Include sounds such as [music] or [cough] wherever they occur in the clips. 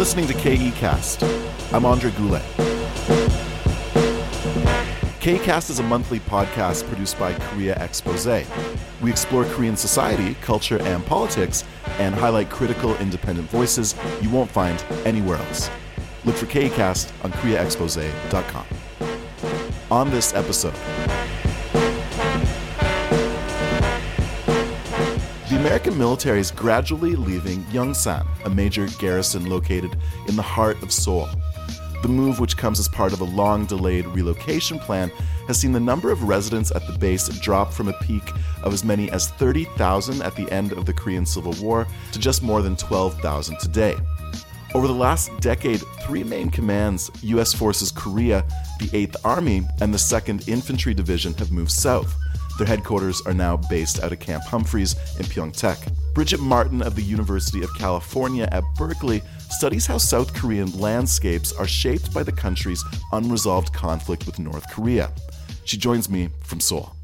listening to KECast. I'm Andre Goulet. KECast is a monthly podcast produced by Korea Expose. We explore Korean society, culture, and politics and highlight critical, independent voices you won't find anywhere else. Look for KECast on KoreaExpose.com. On this episode, American military is gradually leaving Yongsan, a major garrison located in the heart of Seoul. The move, which comes as part of a long delayed relocation plan, has seen the number of residents at the base drop from a peak of as many as 30,000 at the end of the Korean Civil War to just more than 12,000 today. Over the last decade, three main commands U.S. Forces Korea, the 8th Army, and the 2nd Infantry Division have moved south. Their headquarters are now based out of Camp Humphreys in Pyeongtaek. Bridget Martin of the University of California at Berkeley studies how South Korean landscapes are shaped by the country's unresolved conflict with North Korea. She joins me from Seoul.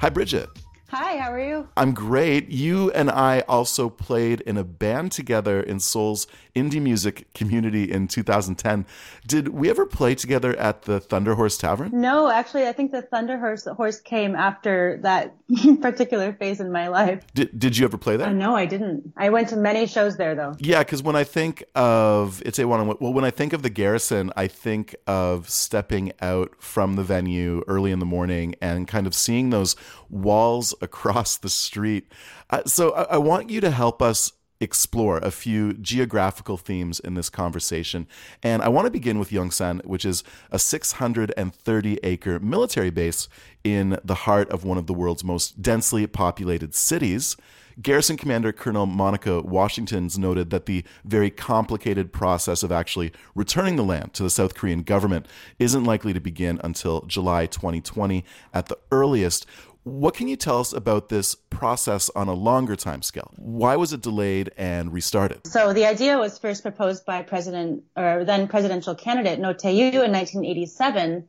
Hi, Bridget. Hi, how are you? I'm great. You and I also played in a band together in Seoul's indie music community in 2010. Did we ever play together at the Thunder Horse Tavern? No, actually, I think the Thunder Horse, horse came after that [laughs] particular phase in my life. Did, did you ever play there? Uh, no, I didn't. I went to many shows there, though. Yeah, because when I think of it's a one on one, well, when I think of the Garrison, I think of stepping out from the venue early in the morning and kind of seeing those walls across the street. Uh, so I, I want you to help us explore a few geographical themes in this conversation. And I want to begin with Yongsan, which is a 630 acre military base in the heart of one of the world's most densely populated cities. Garrison Commander Colonel Monica Washington's noted that the very complicated process of actually returning the land to the South Korean government isn't likely to begin until July 2020 at the earliest. What can you tell us about this process on a longer time scale? Why was it delayed and restarted? So the idea was first proposed by President or then presidential candidate Roh Tae-woo in 1987,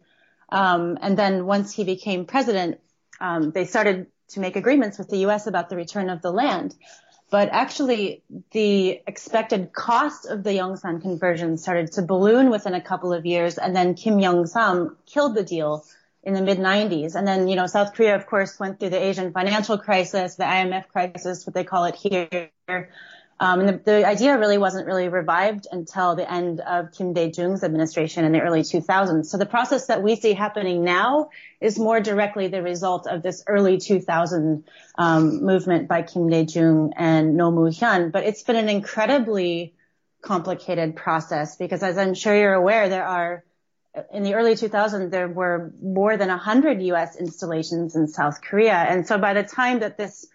um, and then once he became president, um, they started to make agreements with the U.S. about the return of the land. But actually, the expected cost of the Yongsan conversion started to balloon within a couple of years, and then Kim Young Sam killed the deal in the mid 90s. And then, you know, South Korea, of course, went through the Asian financial crisis, the IMF crisis, what they call it here. Um, and the, the, idea really wasn't really revived until the end of Kim Dae-jung's administration in the early 2000s. So the process that we see happening now is more directly the result of this early 2000 um, movement by Kim Dae-jung and Roh Moo-hyun. But it's been an incredibly complicated process because, as I'm sure you're aware, there are in the early 2000s, there were more than 100 U.S. installations in South Korea. And so by the time that this,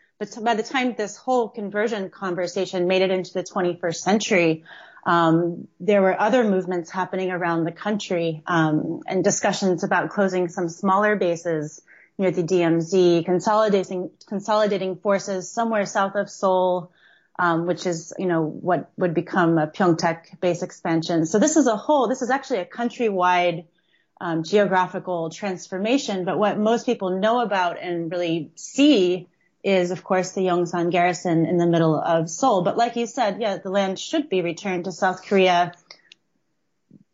by the time this whole conversion conversation made it into the 21st century, um, there were other movements happening around the country um, and discussions about closing some smaller bases near the DMZ, consolidating consolidating forces somewhere south of Seoul, um, which is, you know, what would become a Pyeongtaek base expansion. So this is a whole, this is actually a countrywide um, geographical transformation. But what most people know about and really see is, of course, the Yongsan garrison in the middle of Seoul. But like you said, yeah, the land should be returned to South Korea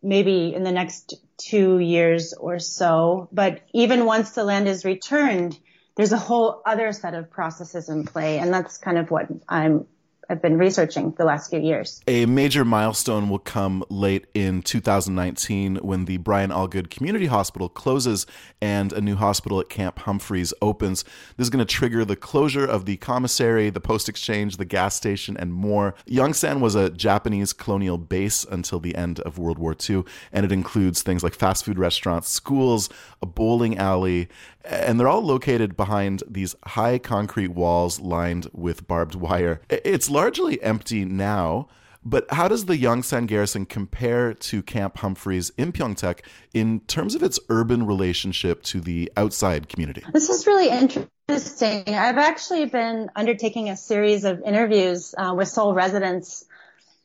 maybe in the next two years or so. But even once the land is returned, there's a whole other set of processes in play. And that's kind of what I'm I've been researching the last few years. A major milestone will come late in 2019 when the Brian Allgood Community Hospital closes and a new hospital at Camp Humphreys opens. This is going to trigger the closure of the commissary, the post exchange, the gas station, and more. Yongsan was a Japanese colonial base until the end of World War II, and it includes things like fast food restaurants, schools, a bowling alley, and they're all located behind these high concrete walls lined with barbed wire. It's largely empty now. But how does the Yongsan garrison compare to Camp Humphreys in Pyeongtaek in terms of its urban relationship to the outside community? This is really interesting. I've actually been undertaking a series of interviews uh, with Seoul residents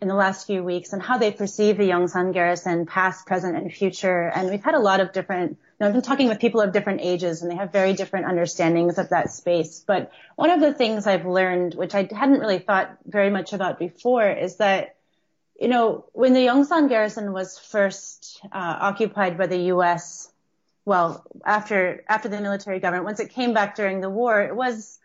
in the last few weeks and how they perceive the Yongsan garrison, past, present, and future. And we've had a lot of different know, I've been talking with people of different ages and they have very different understandings of that space. But one of the things I've learned, which I hadn't really thought very much about before, is that you know, when the Yongsan garrison was first uh, occupied by the U.S., well, after after the military government, once it came back during the war, it was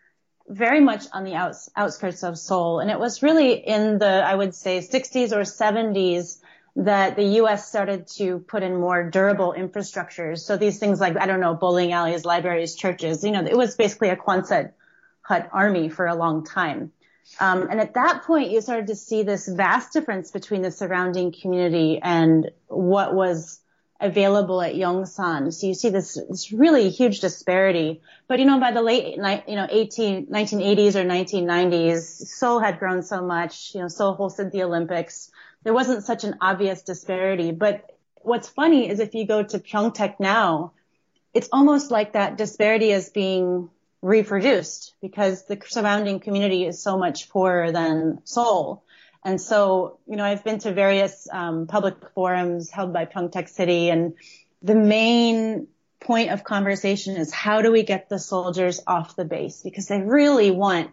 very much on the outs, outskirts of Seoul, and it was really in the I would say 60s or 70s that the U.S. started to put in more durable infrastructures. So these things like I don't know bowling alleys, libraries, churches. You know, it was basically a Quonset hut army for a long time. Um, and at that point, you started to see this vast difference between the surrounding community and what was available at Yongsan. So you see this, this really huge disparity. But you know, by the late, you know, 18, 1980s or 1990s, Seoul had grown so much. You know, Seoul hosted the Olympics. There wasn't such an obvious disparity. But what's funny is if you go to Pyeongtaek now, it's almost like that disparity is being reproduced because the surrounding community is so much poorer than Seoul. And so, you know, I've been to various um, public forums held by Pyeongtaek City, and the main point of conversation is how do we get the soldiers off the base because they really want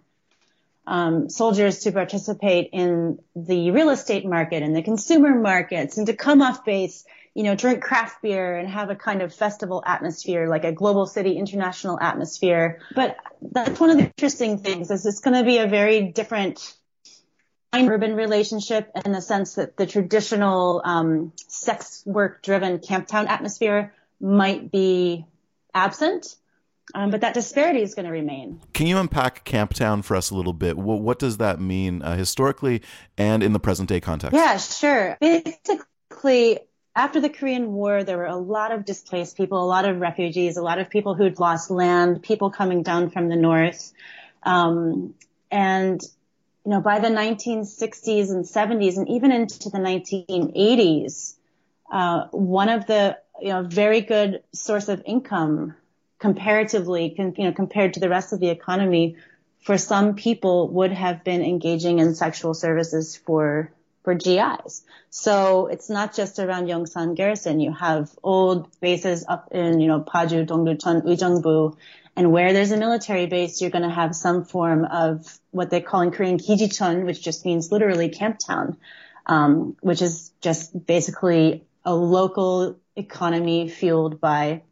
um, soldiers to participate in the real estate market and the consumer markets and to come off base you know, drink craft beer and have a kind of festival atmosphere, like a global city international atmosphere. But that's one of the interesting things is it's going to be a very different urban relationship in the sense that the traditional um, sex work driven camptown atmosphere might be absent. Um, but that disparity is going to remain. Can you unpack Camptown for us a little bit? What, what does that mean uh, historically and in the present day context? Yeah, sure. Basically, after the Korean War, there were a lot of displaced people, a lot of refugees, a lot of people who'd lost land, people coming down from the north. Um, and, you know, by the 1960s and 70s and even into the 1980s, uh, one of the, you know, very good source of income comparatively, you know, compared to the rest of the economy for some people would have been engaging in sexual services for for GIs. So it's not just around Yongsan Garrison. You have old bases up in, you know, Paju, Dongducheon, Uijeongbu, and where there's a military base, you're going to have some form of what they call in Korean Kijichon, which just means literally camp town, um, which is just basically a local economy fueled by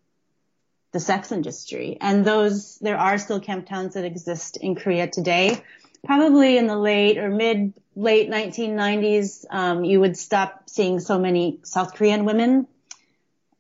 the sex industry. And those, there are still camp towns that exist in Korea today probably in the late or mid late 1990s, um, you would stop seeing so many South Korean women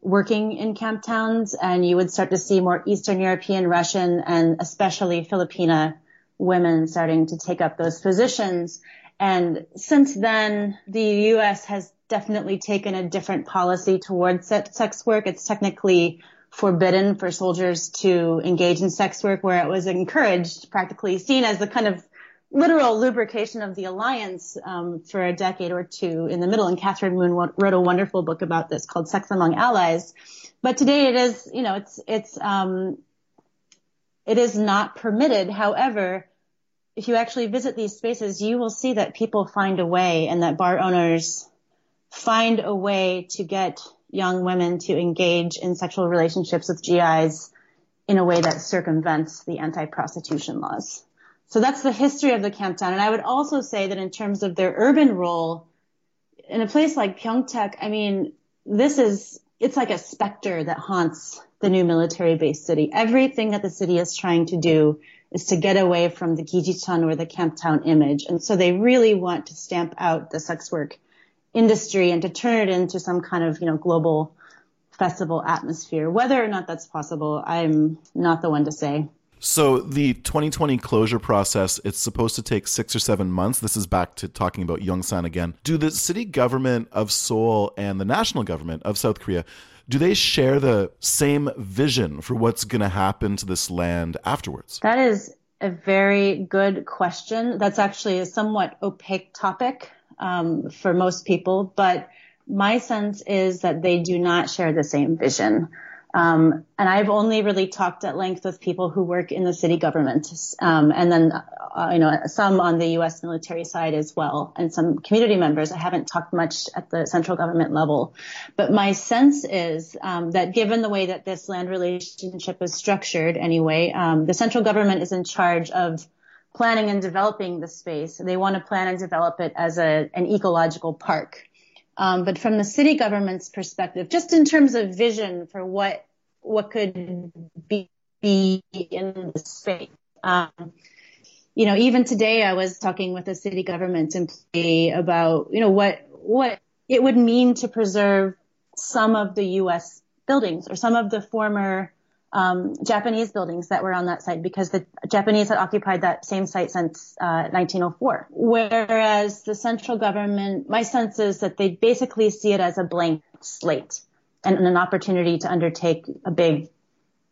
working in camp towns, and you would start to see more Eastern European, Russian, and especially Filipina women starting to take up those positions. And since then, the U.S. has definitely taken a different policy towards sex work. It's technically forbidden for soldiers to engage in sex work where it was encouraged, practically seen as the kind of literal lubrication of the alliance um, for a decade or two in the middle. And Katharine Moon wrote a wonderful book about this called Sex Among Allies. But today it is, you know, it's it's um, it is not permitted. However, if you actually visit these spaces, you will see that people find a way, and that bar owners find a way to get young women to engage in sexual relationships with GIs in a way that circumvents the anti-prostitution laws. So that's the history of the camp town. And I would also say that in terms of their urban role, in a place like Pyeongtaek, I mean, this is, it's like a specter that haunts the new military base city. Everything that the city is trying to do is to get away from the Kijichon or the camp town image. And so they really want to stamp out the sex work industry and to turn it into some kind of, you know, global festival atmosphere. Whether or not that's possible, I'm not the one to say. So the 2020 closure process, it's supposed to take six or seven months. This is back to talking about Yongsan again. Do the city government of Seoul and the national government of South Korea, do they share the same vision for what's going to happen to this land afterwards? That is a very good question. That's actually a somewhat opaque topic um, for most people, but my sense is that they do not share the same vision. Um, and I've only really talked at length with people who work in the city government, um, and then uh, you know some on the U.S. military side as well, and some community members. I haven't talked much at the central government level, but my sense is um, that given the way that this land relationship is structured, anyway, um, the central government is in charge of planning and developing the space. They want to plan and develop it as a, an ecological park. Um, but from the city government's perspective, just in terms of vision for what what could be, be in the space, um, you know, even today I was talking with a city government employee about, you know, what what it would mean to preserve some of the U.S. buildings or some of the former um, Japanese buildings that were on that site because the Japanese had occupied that same site since uh, 1904. Whereas the central government, my sense is that they basically see it as a blank slate and an opportunity to undertake a big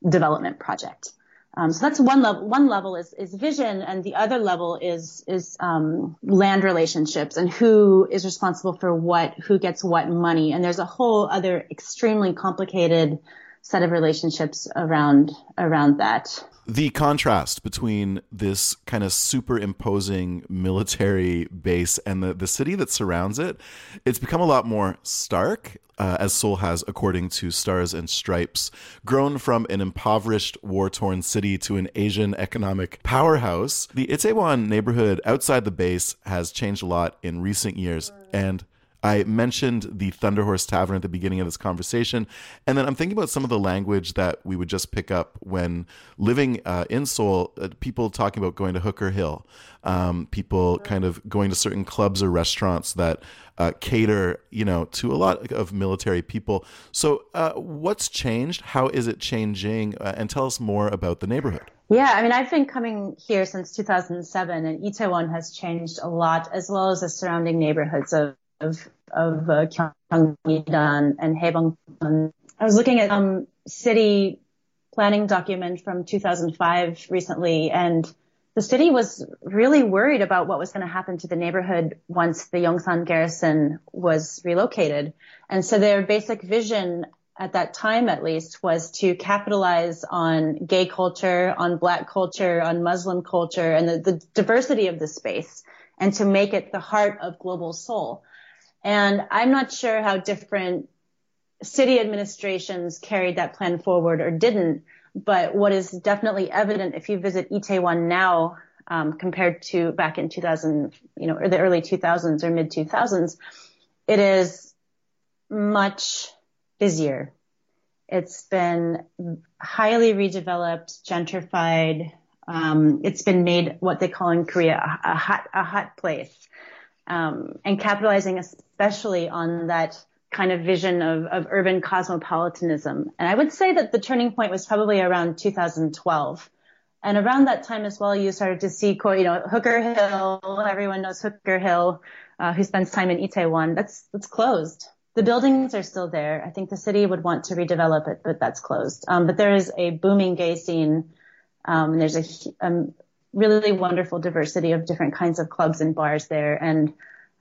development project. Um, so that's one level. One level is, is vision, and the other level is is um, land relationships and who is responsible for what, who gets what money. And there's a whole other extremely complicated set of relationships around around that. The contrast between this kind of superimposing military base and the, the city that surrounds it, it's become a lot more stark, uh, as Seoul has, according to Stars and Stripes, grown from an impoverished, war torn city to an Asian economic powerhouse. The Itaewon neighborhood outside the base has changed a lot in recent years. And I mentioned the Thunderhorse Tavern at the beginning of this conversation. And then I'm thinking about some of the language that we would just pick up when living uh, in Seoul, uh, people talking about going to Hooker Hill, um, people kind of going to certain clubs or restaurants that uh, cater, you know, to a lot of military people. So, uh, what's changed? How is it changing? Uh, and tell us more about the neighborhood. Yeah, I mean, I've been coming here since 2007, and Itaewon has changed a lot, as well as the surrounding neighborhoods of of of uh, Gyeongnidan and Haebangchon. I was looking at um city planning document from 2005 recently, and the city was really worried about what was going to happen to the neighborhood once the Yongsan garrison was relocated. And so their basic vision at that time at least was to capitalize on gay culture, on black culture, on Muslim culture, and the, the diversity of the space and to make it the heart of global Seoul. And I'm not sure how different city administrations carried that plan forward or didn't. But what is definitely evident if you visit Itaewon now, um, compared to back in 2000, you know, or the early 2000s or mid 2000s, it is much busier. It's been highly redeveloped, gentrified. Um, it's been made what they call in Korea a, hot a hot place um, and capitalizing especially on that kind of vision of, of urban cosmopolitanism. And I would say that the turning point was probably around 2012. And around that time as well, you started to see, you know, Hooker Hill. Everyone knows Hooker Hill, uh, who spends time in Itaewon. That's that's closed. The buildings are still there. I think the city would want to redevelop it, but that's closed. Um, but there is a booming gay scene. Um, there's a, um, really wonderful diversity of different kinds of clubs and bars there. And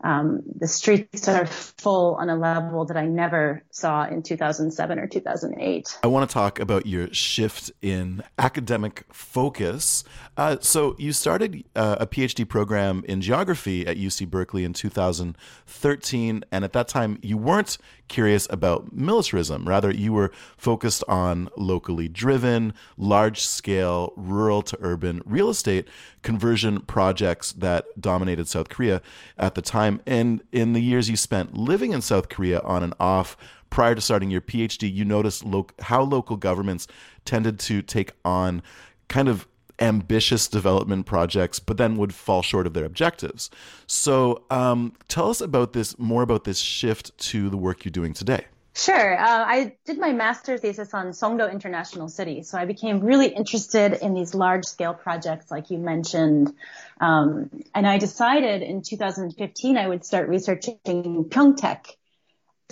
um, the streets are full on a level that I never saw in 2007 or 2008. I want to talk about your shift in academic focus. Uh, so, you started uh, a PhD program in geography at UC Berkeley in 2013, and at that time, you weren't curious about militarism. Rather, you were focused on locally driven, large scale, rural to urban real estate conversion projects that dominated South Korea at the time. And in the years you spent living in South Korea on and off, prior to starting your PhD, you noticed lo- how local governments tended to take on kind of ambitious development projects, but then would fall short of their objectives. So, um, tell us about this more about this shift to the work you're doing today. Sure. Uh, I did my master's thesis on Songdo International City, so I became really interested in these large scale projects, like you mentioned. Um, and I decided in 2015 I would start researching Pyeongtaek.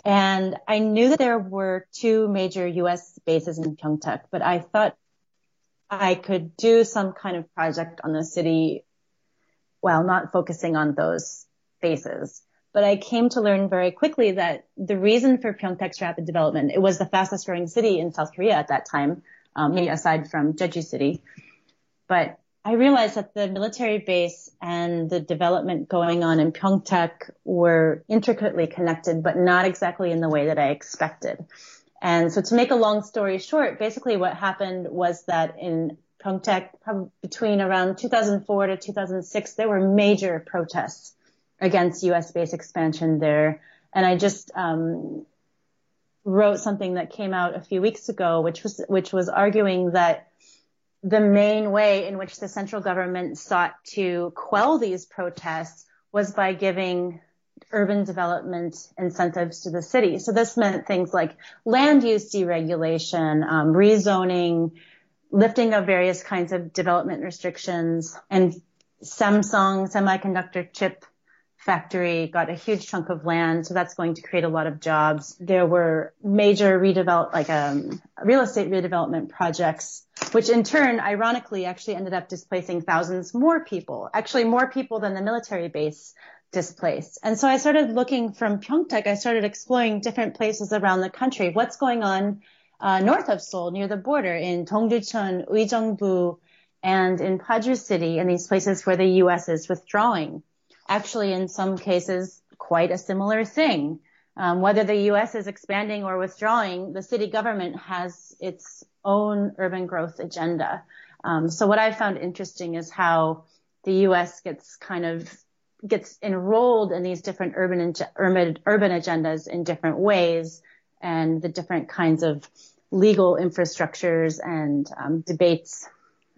And I knew that there were two major U.S. bases in Pyeongtaek, but I thought I could do some kind of project on the city while not focusing on those bases. But I came to learn very quickly that the reason for Pyeongtaek's rapid development, it was the fastest growing city in South Korea at that time, um, maybe aside from Jeju City. But I realized that the military base and the development going on in Pyeongtaek were intricately connected, but not exactly in the way that I expected. And so to make a long story short, basically what happened was that in Pyeongtaek between around 2004 to 2006, there were major protests against U.S. base expansion there. And I just um, wrote something that came out a few weeks ago, which was which was arguing that the main way in which the central government sought to quell these protests was by giving urban development incentives to the city. So this meant things like land use deregulation, um, rezoning, lifting of various kinds of development restrictions, and Samsung semiconductor chip factory got a huge chunk of land, so that's going to create a lot of jobs. There were major redevelop, like um, real estate redevelopment projects, which in turn, ironically, actually ended up displacing thousands more people, actually more people than the military base displaced. And so I started looking from Pyeongtaek, I started exploring different places around the country. What's going on uh, north of Seoul, near the border, in Dongducheon, Uijeongbu, and in Paju City, in these places where the U.S. is withdrawing actually in some cases quite a similar thing. Um, whether the U.S. is expanding or withdrawing, the city government has its own urban growth agenda. Um, so what I found interesting is how the U.S. gets kind of gets enrolled in these different urban urban, urban agendas in different ways, and the different kinds of legal infrastructures and um, debates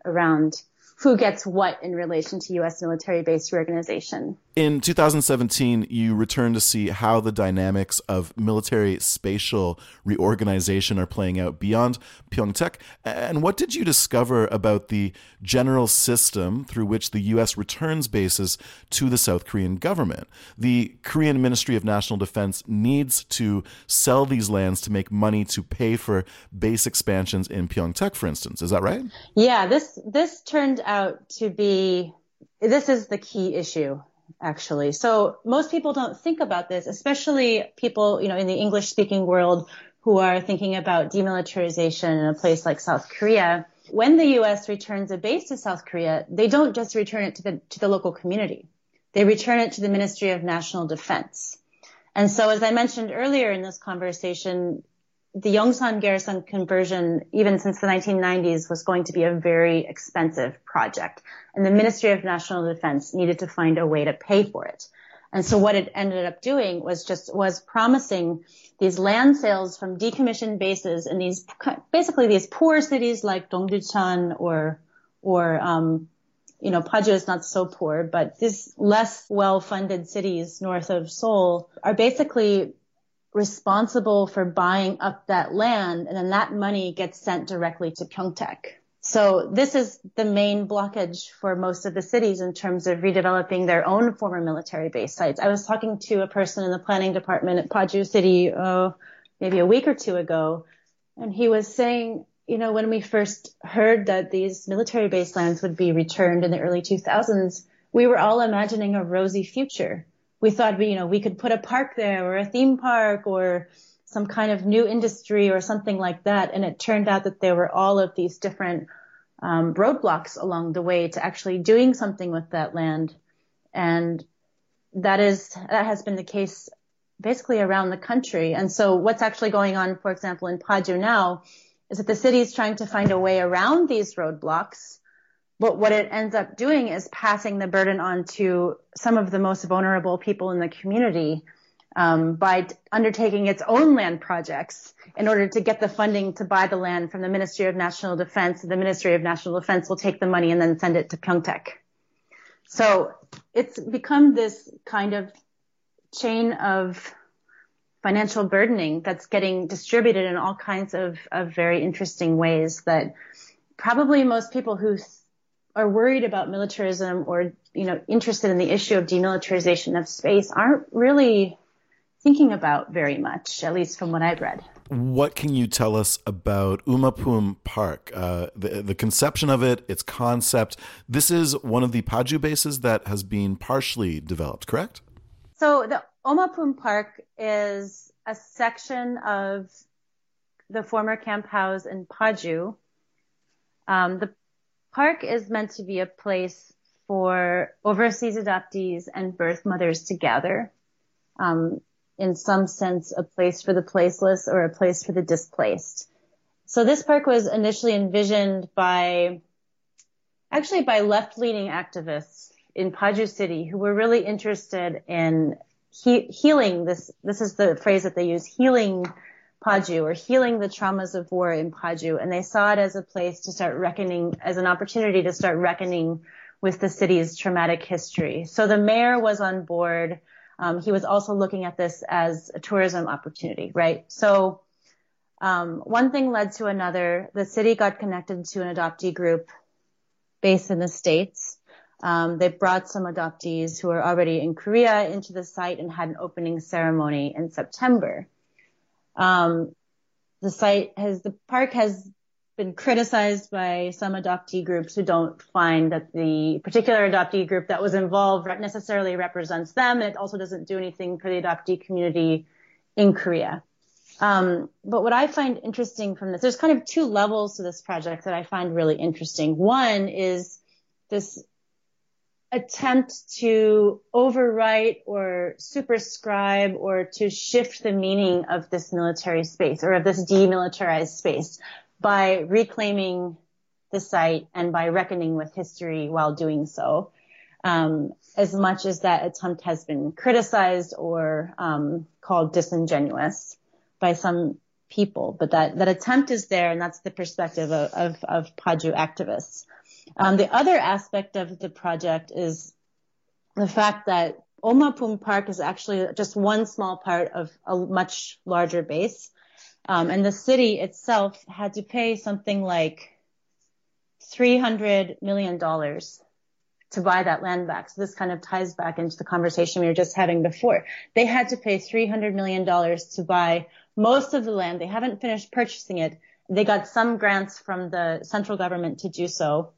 around who gets what in relation to U.S. military base reorganization. In 2017, you returned to see how the dynamics of military spatial reorganization are playing out beyond Pyeongtaek. And what did you discover about the general system through which the U.S. returns bases to the South Korean government? The Korean Ministry of National Defense needs to sell these lands to make money to pay for base expansions in Pyeongtaek, for instance. Is that right? Yeah, this this turned out to be this is the key issue actually. So most people don't think about this, especially people, you know, in the English speaking world who are thinking about demilitarization in a place like South Korea. When the U.S. returns a base to South Korea, they don't just return it to the, to the local community. They return it to the Ministry of National Defense. And so as I mentioned earlier in this conversation, the Yongsan garrison conversion, even since the 1990s, was going to be a very expensive project. And the Ministry of National Defense needed to find a way to pay for it. And so what it ended up doing was just, was promising these land sales from decommissioned bases in these, basically these poor cities like Dongducheon or, or, um, you know, Paju is not so poor, but these less well-funded cities north of Seoul are basically responsible for buying up that land and then that money gets sent directly to Pyeongtaek. So this is the main blockage for most of the cities in terms of redeveloping their own former military base sites. I was talking to a person in the planning department at Paju City, oh, maybe a week or two ago, and he was saying, you know, when we first heard that these military base lands would be returned in the early 2000s, we were all imagining a rosy future we thought we, you know, we could put a park there or a theme park or some kind of new industry or something like that. And it turned out that there were all of these different um, roadblocks along the way to actually doing something with that land. And that is, that has been the case basically around the country. And so what's actually going on, for example, in Paju now is that the city is trying to find a way around these roadblocks but what it ends up doing is passing the burden on to some of the most vulnerable people in the community um, by t- undertaking its own land projects in order to get the funding to buy the land from the Ministry of National Defense. The Ministry of National Defense will take the money and then send it to Pyeongtaek. So it's become this kind of chain of financial burdening that's getting distributed in all kinds of, of very interesting ways that probably most people who are worried about militarism or, you know, interested in the issue of demilitarization of space aren't really thinking about very much, at least from what I've read. What can you tell us about Umapum Park? Uh, the, the conception of it, its concept. This is one of the Paju bases that has been partially developed, correct? So the Omapum Park is a section of the former Camp Howze in Paju. Um, the park is meant to be a place for overseas adoptees and birth mothers to gather. Um, in some sense, a place for the placeless or a place for the displaced. So this park was initially envisioned by actually by left-leaning activists in Paju City who were really interested in he- healing this. This is the phrase that they use: healing Paju or healing the traumas of war in Paju. And they saw it as a place to start reckoning, as an opportunity to start reckoning with the city's traumatic history. So the mayor was on board. Um, he was also looking at this as a tourism opportunity, right? So um, one thing led to another. The city got connected to an adoptee group based in the States. Um, they brought some adoptees who were already in Korea into the site and had an opening ceremony in September. Um, the site has, the park has been criticized by some adoptee groups who don't find that the particular adoptee group that was involved necessarily represents them. It also doesn't do anything for the adoptee community in Korea. Um, but what I find interesting from this, there's kind of two levels to this project that I find really interesting. One is this attempt to overwrite or superscribe or to shift the meaning of this military space or of this demilitarized space by reclaiming the site and by reckoning with history while doing so. Um, as much as that attempt has been criticized or um, called disingenuous by some people, but that, that attempt is there, and that's the perspective of, of, of Paju activists. Um, the other aspect of the project is the fact that Omapung Park is actually just one small part of a much larger base. Um, and the city itself had to pay something like $300 million to buy that land back. So this kind of ties back into the conversation we were just having before. They had to pay $300 million to buy most of the land. They haven't finished purchasing it. They got some grants from the central government to do so.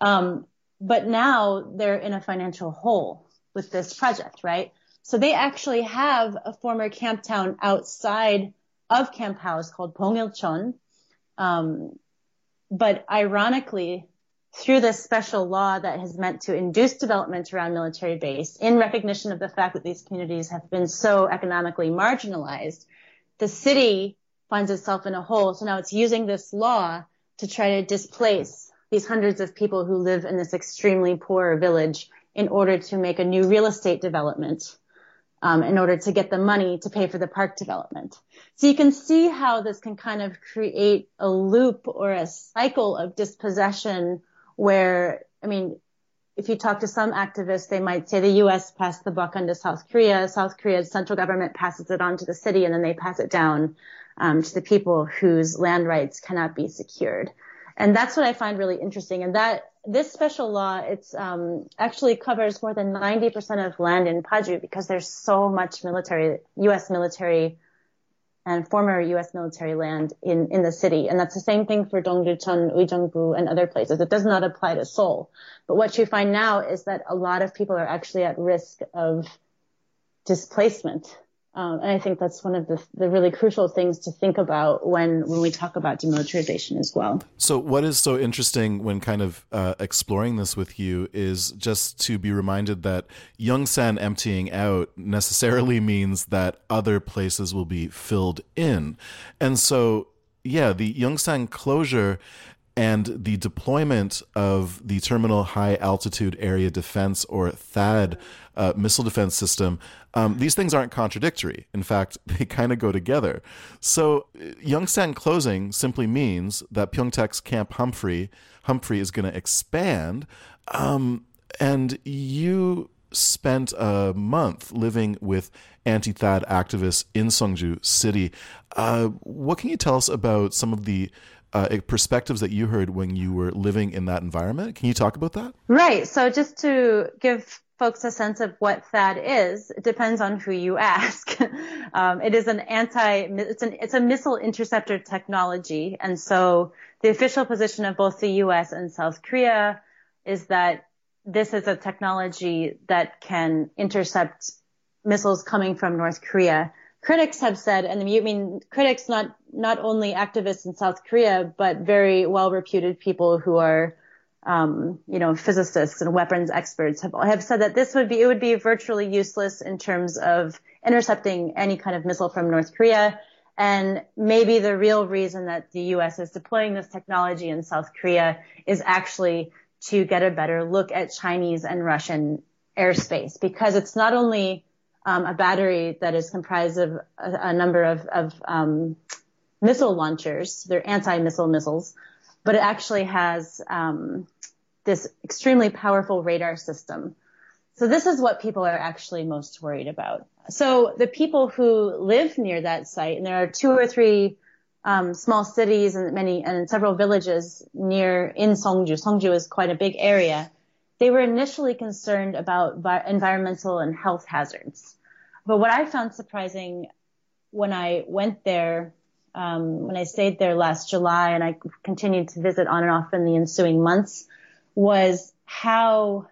Um, but now they're in a financial hole with this project, right? So they actually have a former camp town outside of Camp Howze called Bongilcheon. Um, but ironically, through this special law that has meant to induce development around military base in recognition of the fact that these communities have been so economically marginalized, the city finds itself in a hole. So now it's using this law to try to displace these hundreds of people who live in this extremely poor village in order to make a new real estate development um, in order to get the money to pay for the park development. So you can see how this can kind of create a loop or a cycle of dispossession where, I mean, if you talk to some activists, they might say the U.S. passed the buck onto South Korea. South Korea's central government passes it on to the city and then they pass it down um, to the people whose land rights cannot be secured. And that's what I find really interesting. And that this special law, it's um, actually covers more than 90% of land in Paju because there's so much military, U.S. military and former U.S. military land in, in the city. And that's the same thing for Dongducheon, Uijeongbu, and other places. It does not apply to Seoul. But what you find now is that a lot of people are actually at risk of displacement um, and I think that's one of the, the really crucial things to think about when, when we talk about demilitarization as well. So, what is so interesting when kind of uh, exploring this with you is just to be reminded that Yongsan emptying out necessarily means that other places will be filled in. And so, yeah, the Yongsan closure and the deployment of the Terminal High Altitude Area Defense or THAAD uh, missile defense system, um, these things aren't contradictory. In fact, [laughs] they kind of go together. So, Yongsan closing simply means that Pyeongtaek's Camp Humphrey Humphrey is going to expand, um, and you spent a month living with anti-THAAD activists in Songju City. Uh, what can you tell us about some of the uh, perspectives that you heard when you were living in that environment. Can you talk about that? Right. So just to give folks a sense of what THAAD is, it depends on who you [laughs] ask. um, it is an anti, it's an, it's a missile interceptor technology. And so the official position of both the U.S. and South Korea is that this is a technology that can intercept missiles coming from North Korea critics have said, and I mean critics, not not only activists in South Korea, but very well reputed people who are, um, you know, physicists and weapons experts have have said that this would be it would be virtually useless in terms of intercepting any kind of missile from North Korea. And maybe the real reason that the U.S. is deploying this technology in South Korea is actually to get a better look at Chinese and Russian airspace because it's not only um, a battery that is comprised of a, a number of, of um, missile launchers. They're anti-missile missiles, but it actually has um, this extremely powerful radar system. So this is what people are actually most worried about. So the people who live near that site, and there are two or three um, small cities and many and several villages near in Songju. Songju is quite a big area. They were initially concerned about vi- environmental and health hazards. But what I found surprising when I went there, um, when I stayed there last July and I continued to visit on and off in the ensuing months was how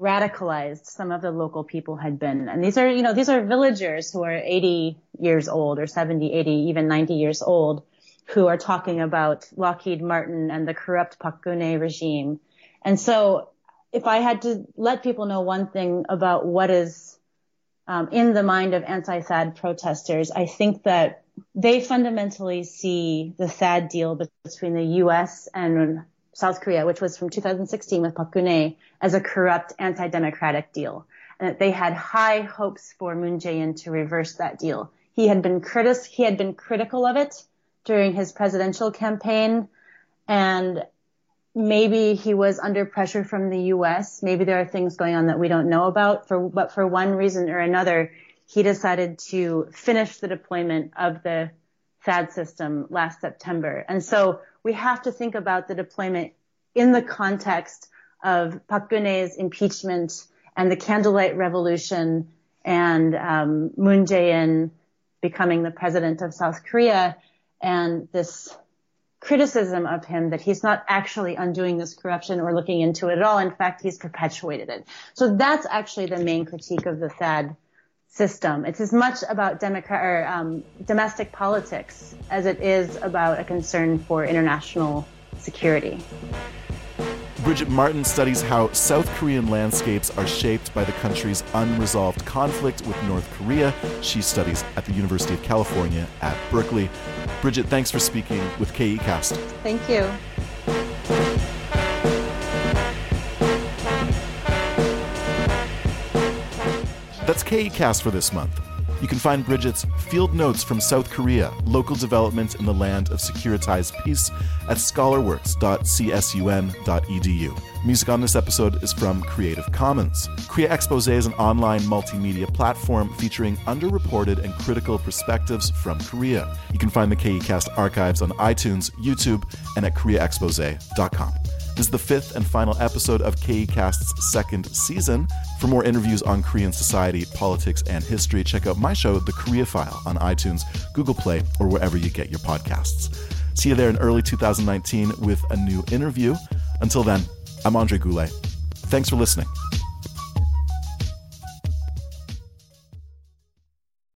radicalized some of the local people had been. And these are, you know, these are villagers who are 80 years old or 70, 80, even 90 years old who are talking about Lockheed Martin and the corrupt Park Geun-hye regime. And so if I had to let people know one thing about what is um, in the mind of anti-THAAD protesters, I think that they fundamentally see the THAAD deal between the U.S. and South Korea, which was from 2016 with Park Geun-hye, as a corrupt anti-democratic deal. And that they had high hopes for Moon Jae-in to reverse that deal. He had been critis- he had been critical of it during his presidential campaign and maybe he was under pressure from the U.S. Maybe there are things going on that we don't know about. For but for one reason or another, he decided to finish the deployment of the THAAD system last September. And so we have to think about the deployment in the context of Park Geun-hye's impeachment and the candlelight revolution and um, Moon Jae-in becoming the president of South Korea and this criticism of him that he's not actually undoing this corruption or looking into it at all. In fact, he's perpetuated it. So that's actually the main critique of the THAAD system. It's as much about Democrat or um, domestic politics as it is about a concern for international security. Bridget Martin studies how South Korean landscapes are shaped by the country's unresolved conflict with North Korea. She studies at the University of California at Berkeley. Bridget, thanks for speaking with KECast. Thank you. That's KECast for this month. You can find Bridget's Field Notes from South Korea, Local Development in the Land of Securitized Peace at scholarworks.csun.edu. Music on this episode is from Creative Commons. Korea Expose is an online multimedia platform featuring underreported and critical perspectives from Korea. You can find the KECast archives on iTunes, YouTube, and at koreaexpose.com. This is the fifth and final episode of KECast's second season. For more interviews on Korean society, politics, and history, check out my show, The Korea File, on iTunes, Google Play, or wherever you get your podcasts. See you there in early 2019 with a new interview. Until then, I'm Andre Goulet. Thanks for listening.